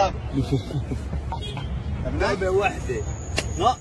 نبه واحدة لا.